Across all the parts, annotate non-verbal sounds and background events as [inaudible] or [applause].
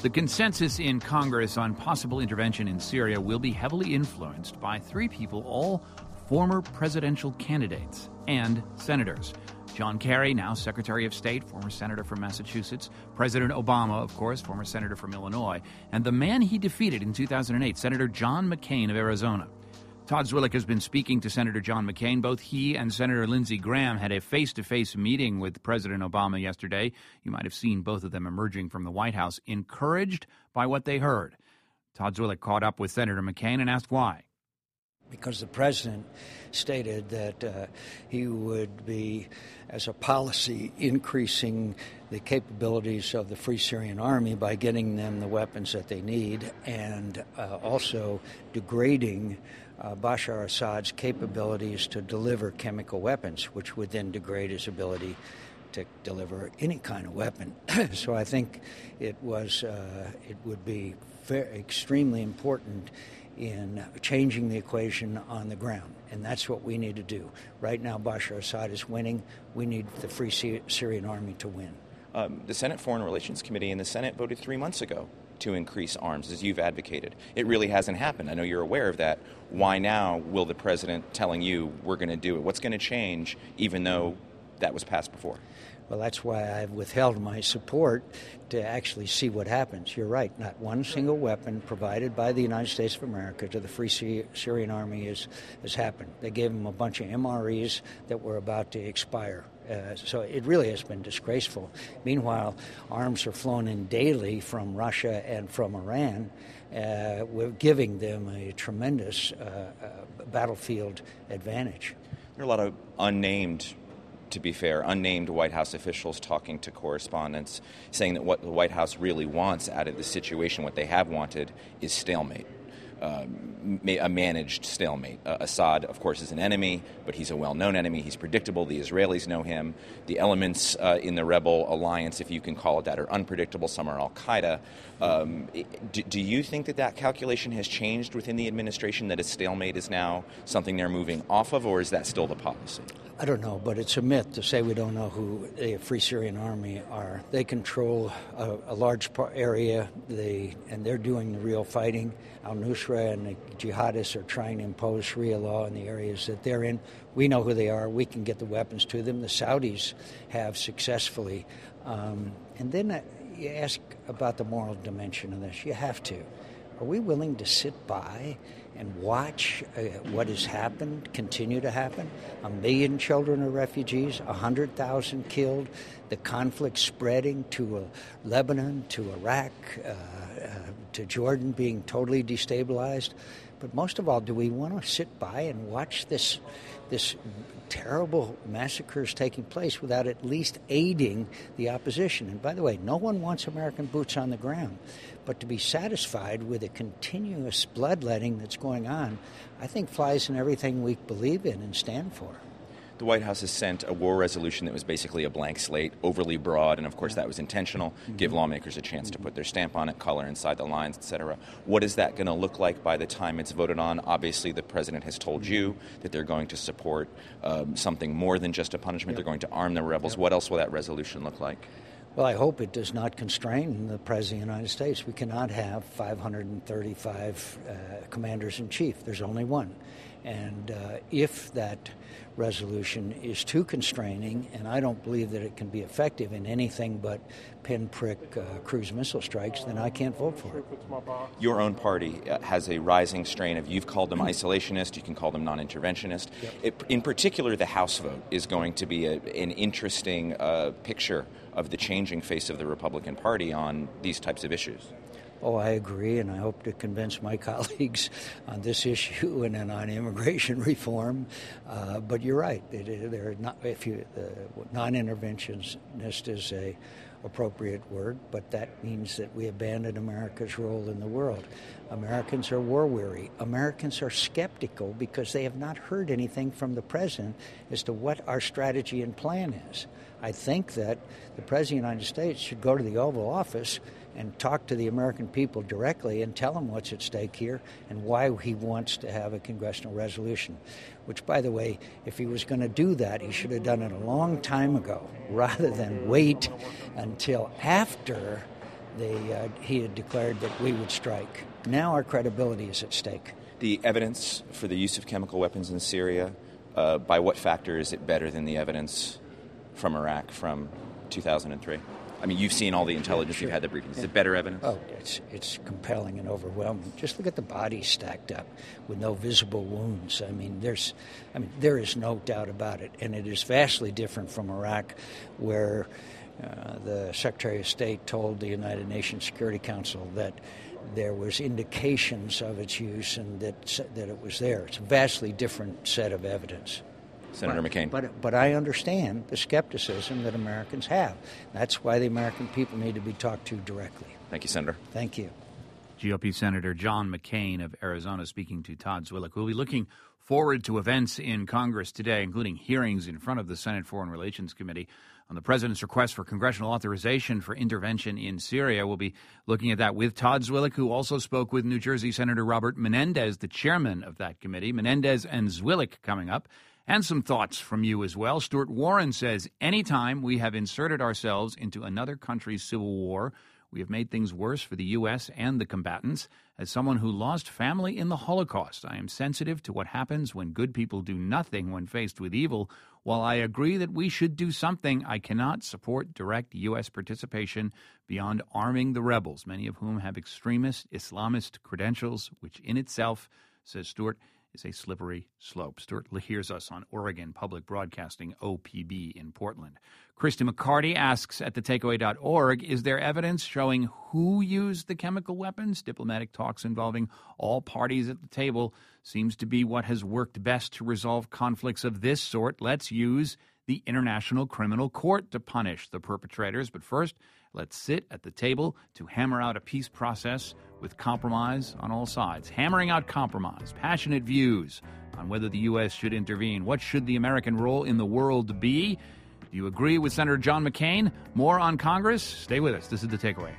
The consensus in Congress on possible intervention in Syria will be heavily influenced by three people, all former presidential candidates and senators. John Kerry, now Secretary of State, former senator from Massachusetts, President Obama, of course, former senator from Illinois, and the man he defeated in 2008, Senator John McCain of Arizona. Todd Zwillich has been speaking to Senator John McCain. Both he and Senator Lindsey Graham had a face to face meeting with President Obama yesterday. You might have seen both of them emerging from the White House, encouraged by what they heard. Todd Zwillich caught up with Senator McCain and asked why. Because the president stated that uh, he would be, as a policy, increasing the capabilities of the Free Syrian Army by getting them the weapons that they need and uh, also degrading uh, Bashar Assad's capabilities to deliver chemical weapons, which would then degrade his ability to deliver any kind of weapon. [coughs] so I think it was uh, it would be very, extremely important in changing the equation on the ground, and that's what we need to do. Right now, Bashar Assad is winning. We need the Free Syrian Army to win. Um, the Senate Foreign Relations Committee and the Senate voted three months ago to increase arms, as you've advocated. It really hasn't happened. I know you're aware of that. Why now will the president telling you we're going to do it? What's going to change, even though that was passed before? Well, that's why I've withheld my support to actually see what happens. You're right, not one single weapon provided by the United States of America to the Free Syrian Army is, has happened. They gave them a bunch of MREs that were about to expire. Uh, so it really has been disgraceful. Meanwhile, arms are flown in daily from Russia and from Iran. Uh, we're giving them a tremendous uh, uh battlefield advantage. There are a lot of unnamed to be fair, unnamed White House officials talking to correspondents, saying that what the White House really wants out of the situation, what they have wanted, is stalemate. A managed stalemate. Uh, Assad, of course, is an enemy, but he's a well known enemy. He's predictable. The Israelis know him. The elements uh, in the rebel alliance, if you can call it that, are unpredictable. Some are Al Qaeda. Um, do, do, you think that that calculation has changed within the administration, that a stalemate is now something they're moving off of, or is that still the policy? I don't know, but it's a myth to say we don't know who the Free Syrian Army are. They control a, a large area, they, and they're doing the real fighting. Al Nusra and the jihadists are trying to impose Sharia law in the areas that they're in. We know who they are. We can get the weapons to them. The Saudis have successfully. Um, and then uh, you ask about the moral dimension of this. You have to. Are we willing to sit by and watch uh, what has happened continue to happen? A million children are refugees, 100,000 killed, the conflict spreading to uh, Lebanon, to Iraq, uh, uh, to Jordan being totally destabilized. But most of all, do we want to sit by and watch this, this terrible massacres taking place without at least aiding the opposition? And by the way, no one wants American boots on the ground. But to be satisfied with the continuous bloodletting that's going on, I think flies in everything we believe in and stand for. The White House has sent a war resolution that was basically a blank slate, overly broad, and of course that was intentional. Mm-hmm. Give lawmakers a chance to put their stamp on it, color inside the lines, etc. What is that going to look like by the time it's voted on? Obviously, the president has told you that they're going to support um, something more than just a punishment. Yep. They're going to arm the rebels. Yep. What else will that resolution look like? Well, I hope it does not constrain the President of the United States. We cannot have 535 uh, commanders in chief. There's only one. And uh, if that resolution is too constraining, and I don't believe that it can be effective in anything but pinprick uh, cruise missile strikes, then I can't vote for it. Your own party uh, has a rising strain of, you've called them isolationist, you can call them non interventionist. Yep. in particular, the House vote is going to be a, an interesting uh, picture of the changing face of the Republican Party on these types of issues. Oh, I agree, and I hope to convince my [laughs] colleagues on this issue and then on immigration [laughs] reform. Uh, but you're right; they're not. If you the non-interventionist is a appropriate word, but that means that we abandon America's role in the world. Americans are war weary. Americans are skeptical because they have not heard anything from the president as to what our strategy and plan is. I think that the President of the United States should go to the Oval Office and talk to the American people directly and tell them what's at stake here and why he wants to have a congressional resolution. Which, by the way, if he was going to do that, he should have done it a long time ago [laughs] rather than wait until after they, uh, he had declared that we would strike. Now our credibility is at stake. The evidence for the use of chemical weapons in Syria, uh, by what factor is it better than the evidence from Iraq from 2003? I mean, you've seen all the intelligence, sure. you've had the briefings. Is it better evidence? Oh, it's, it's compelling and overwhelming. Just look at the bodies stacked up with no visible wounds. I mean, there's, I mean, there is no doubt about it, and it is vastly different from Iraq, where uh, the Secretary of State told the United Nations Security Council that there was indications of its use and that that it was there. It's a vastly different set of evidence. Senator but, McCain. But, but I understand the skepticism that Americans have. That's why the American people need to be talked to directly. Thank you, Senator. Thank you. GOP Senator John McCain of Arizona speaking to Todd Zwillich. We'll be looking forward to events in Congress today, including hearings in front of the Senate Foreign Relations Committee on the president's request for congressional authorization for intervention in Syria. We'll be looking at that with Todd Zwillich, who also spoke with New Jersey Senator Robert Menendez, the chairman of that committee. Menendez and Zwillich coming up and some thoughts from you as well. Stuart Warren says anytime we have inserted ourselves into another country's civil war, we have made things worse for the U.S. and the combatants. As someone who lost family in the Holocaust, I am sensitive to what happens when good people do nothing when faced with evil. While I agree that we should do something, I cannot support direct U.S. participation beyond arming the rebels, many of whom have extremist Islamist credentials, which in itself, says Stuart, is a slippery slope. Stuart hears us on Oregon Public Broadcasting, OPB, in Portland. Christy McCarty asks at thetakeaway.org Is there evidence showing who used the chemical weapons? Diplomatic talks involving all parties at the table seems to be what has worked best to resolve conflicts of this sort. Let's use the International Criminal Court to punish the perpetrators. But first, let's sit at the table to hammer out a peace process with compromise on all sides. Hammering out compromise, passionate views on whether the U.S. should intervene. What should the American role in the world be? Do you agree with Senator John McCain? More on Congress? Stay with us. This is the takeaway.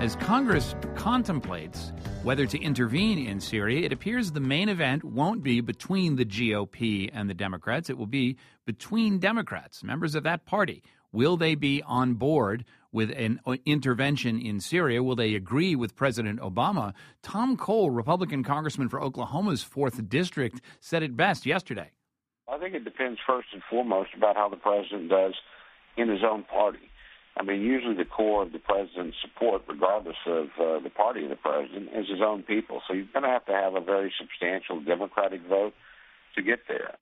As Congress contemplates whether to intervene in Syria, it appears the main event won't be between the GOP and the Democrats. It will be between Democrats, members of that party. Will they be on board with an uh, intervention in Syria? Will they agree with President Obama? Tom Cole, Republican congressman for Oklahoma's 4th District, said it best yesterday. I think it depends first and foremost about how the president does in his own party. I mean, usually the core of the president's support, regardless of uh, the party of the president, is his own people. So you're going to have to have a very substantial Democratic vote to get there.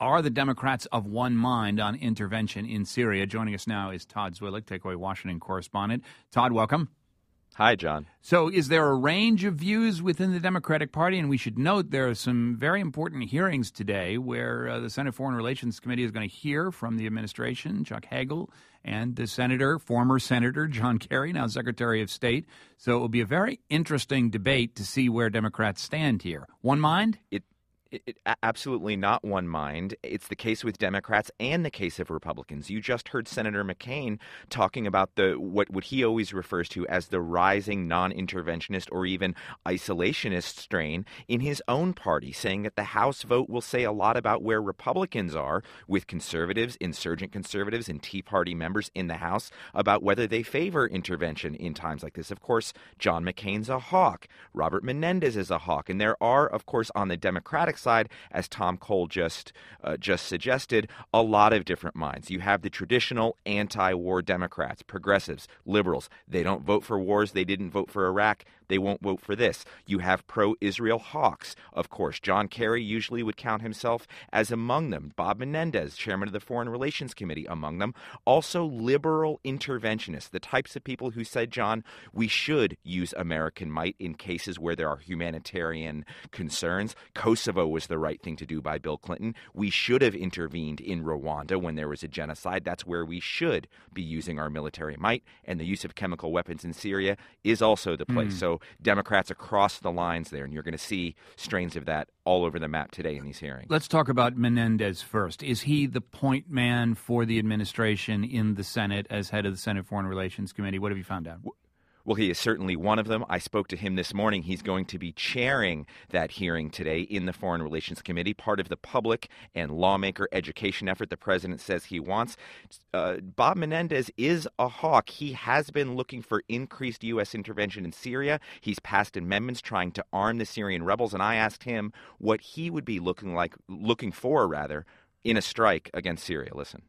Are the Democrats of one mind on intervention in Syria? Joining us now is Todd Zwillich, Takeaway Washington correspondent. Todd, welcome. Hi, John. So, is there a range of views within the Democratic Party? And we should note there are some very important hearings today where uh, the Senate Foreign Relations Committee is going to hear from the administration, Chuck Hagel, and the senator, former Senator John Kerry, now Secretary of State. So, it will be a very interesting debate to see where Democrats stand here. One mind? It it, it, absolutely not one mind. It's the case with Democrats and the case of Republicans. You just heard Senator McCain talking about the what, what he always refers to as the rising non-interventionist or even isolationist strain in his own party, saying that the House vote will say a lot about where Republicans are with conservatives, insurgent conservatives, and Tea Party members in the House about whether they favor intervention in times like this. Of course, John McCain's a hawk. Robert Menendez is a hawk, and there are, of course, on the Democratic side, as Tom Cole just uh, just suggested, a lot of different minds. You have the traditional anti-war Democrats, progressives, liberals. They don't vote for wars. They didn't vote for Iraq. They won't vote for this. You have pro Israel hawks, of course. John Kerry usually would count himself as among them. Bob Menendez, chairman of the Foreign Relations Committee, among them. Also, liberal interventionists, the types of people who said, John, we should use American might in cases where there are humanitarian concerns. Kosovo was the right thing to do by Bill Clinton. We should have intervened in Rwanda when there was a genocide. That's where we should be using our military might. And the use of chemical weapons in Syria is also the place. Mm. So Democrats across the lines there, and you're going to see strains of that all over the map today in these hearings. Let's talk about Menendez first. Is he the point man for the administration in the Senate as head of the Senate Foreign Relations Committee? What have you found out? Well, he is certainly one of them. I spoke to him this morning. He's going to be chairing that hearing today in the Foreign Relations Committee, part of the public and lawmaker education effort the president says he wants. Uh, Bob Menendez is a hawk. He has been looking for increased U.S. intervention in Syria. He's passed amendments trying to arm the Syrian rebels, and I asked him what he would be looking like, looking for rather, in a strike against Syria. Listen.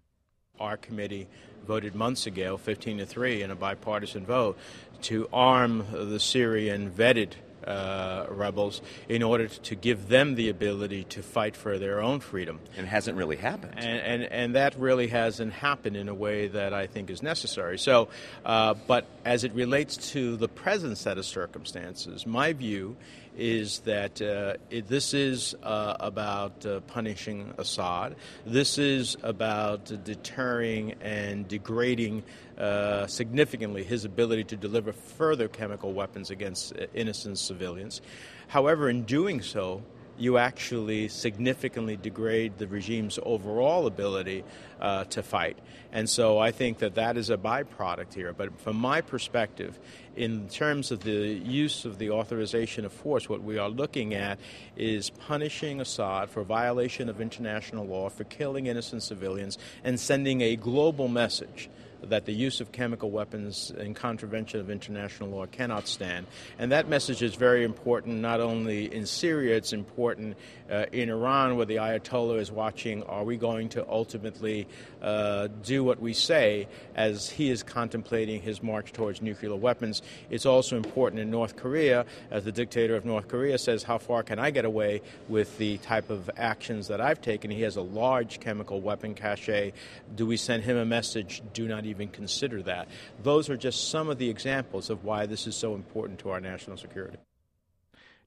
Our committee voted months ago, 15 to 3, in a bipartisan vote, to arm the Syrian vetted uh, rebels in order to give them the ability to fight for their own freedom. And it hasn't really happened. And, and, and that really hasn't happened in a way that I think is necessary. So, uh, but as it relates to the present set of circumstances, my view is that uh, it, this is uh, about uh, punishing Assad. This is about deterring and degrading uh, significantly his ability to deliver further chemical weapons against innocent civilians. However, in doing so, you actually significantly degrade the regime's overall ability uh, to fight. And so I think that that is a byproduct here. But from my perspective, in terms of the use of the authorization of force, what we are looking at is punishing Assad for violation of international law, for killing innocent civilians, and sending a global message that the use of chemical weapons in contravention of international law cannot stand. And that message is very important not only in Syria, it's important uh, in Iran, where the Ayatollah is watching are we going to ultimately uh, do what we say as he is contemplating his march towards nuclear weapons? It's also important in North Korea, as the dictator of North Korea says, how far can I get away with the type of actions that I've taken? He has a large chemical weapon cache. Do we send him a message? Do not even consider that. Those are just some of the examples of why this is so important to our national security.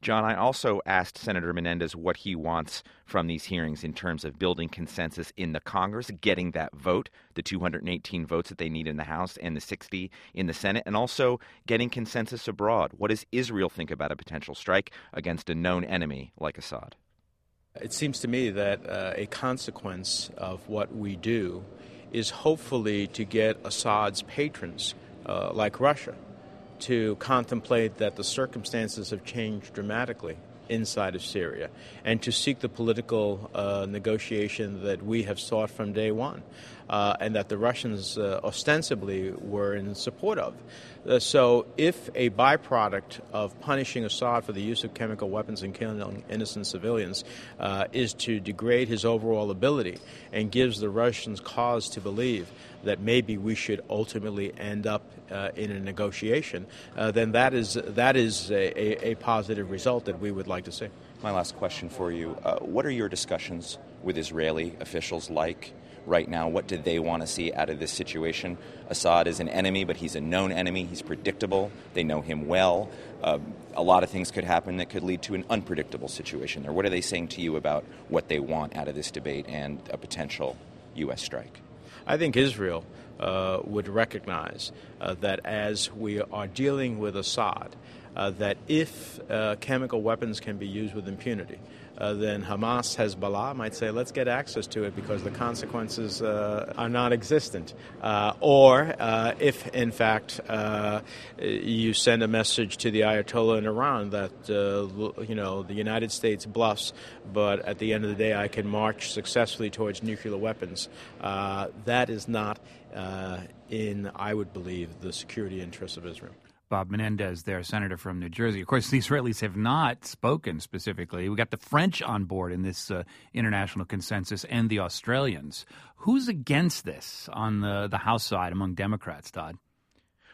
John, I also asked Senator Menendez what he wants from these hearings in terms of building consensus in the Congress, getting that vote, the 218 votes that they need in the House and the 60 in the Senate, and also getting consensus abroad. What does Israel think about a potential strike against a known enemy like Assad? It seems to me that uh, a consequence of what we do is hopefully to get Assad's patrons, uh, like Russia, to contemplate that the circumstances have changed dramatically inside of Syria and to seek the political uh, negotiation that we have sought from day one uh, and that the Russians uh, ostensibly were in support of. Uh, so, if a byproduct of punishing Assad for the use of chemical weapons and killing innocent civilians uh, is to degrade his overall ability and gives the Russians cause to believe that maybe we should ultimately end up uh, in a negotiation, uh, then that is that is a, a, positive result that we would like to see. My last question for you: uh, What are your discussions with Israeli officials like? right now. What do they want to see out of this situation? Assad is an enemy, but he's a known enemy. He's predictable. They know him well. Uh, a lot of things could happen that could lead to an unpredictable situation there. What are they saying to you about what they want out of this debate and a potential U.S. strike? I think Israel uh, would recognize uh, that as we are dealing with Assad, uh, that if uh, chemical weapons can be used with impunity, uh, then Hamas, Hezbollah might say, let's get access to it because the consequences uh, are non existent. Uh, or uh, if, in fact, uh, you send a message to the Ayatollah in Iran that, uh, you know, the United States bluffs, but at the end of the day, I can march successfully towards nuclear weapons, that is not in, I would believe, the security interests of Israel. Bob Menendez, their senator from New Jersey. Of course, the Israelis have not spoken specifically. We got the French on board in this uh, international consensus and the Australians. Who's against this on the, the House side among Democrats, Todd?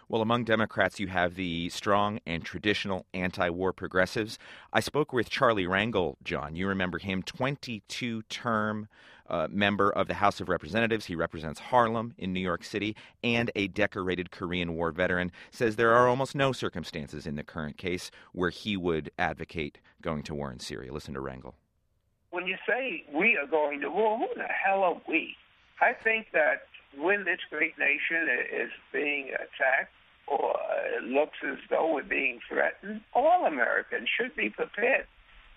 Well, among Democrats, you have the strong and traditional anti war progressives. I spoke with Charlie Rangel, John. You remember him, 22 term uh, member of the House of Representatives. He represents Harlem in New York City and a decorated Korean War veteran. Says there are almost no circumstances in the current case where he would advocate going to war in Syria. Listen to Rangel. When you say we are going to war, who the hell are we? I think that when this great nation is being attacked or looks as though we're being threatened, all Americans should be prepared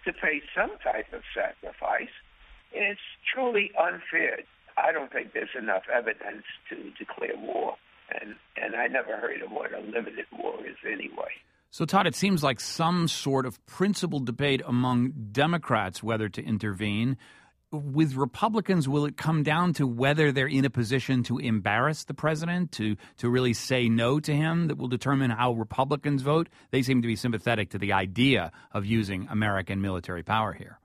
to pay some type of sacrifice it's truly unfair. I don't think there's enough evidence to declare war and and I never heard of what a limited war is anyway. So, Todd, it seems like some sort of principled debate among Democrats whether to intervene. With Republicans, will it come down to whether they're in a position to embarrass the president, to, to really say no to him, that will determine how Republicans vote? They seem to be sympathetic to the idea of using American military power here.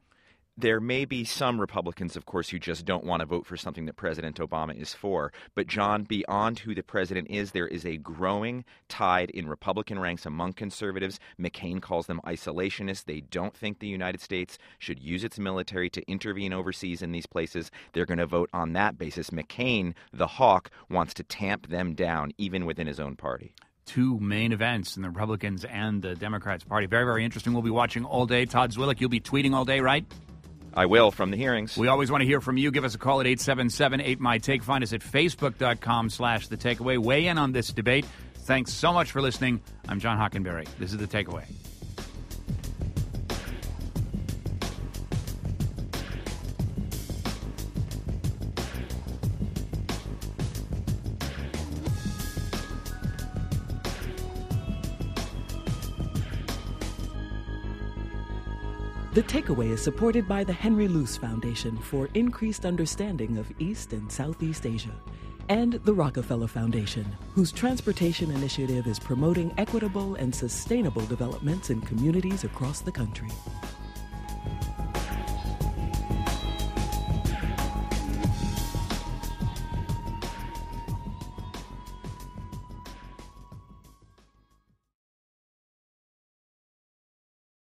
There may be some Republicans, of course, who just don't want to vote for something that President Obama is for. But, John, beyond who the president is, there is a growing tide in Republican ranks among conservatives. McCain calls them isolationists. They don't think the United States should use its military to intervene overseas in these places. They're going to vote on that basis. McCain, the hawk, wants to tamp them down, even within his own party two main events in the Republicans and the Democrats party. Very, very interesting. We'll be watching all day. Todd Zwillich, you'll be tweeting all day, right? I will from the hearings. We always want to hear from you. Give us a call at 877 8 My Take. Find us at facebook.com slash the takeaway. Weigh in on this debate. Thanks so much for listening. I'm John Hockenberry. This is the takeaway. The Takeaway is supported by the Henry Luce Foundation for increased understanding of East and Southeast Asia, and the Rockefeller Foundation, whose transportation initiative is promoting equitable and sustainable developments in communities across the country.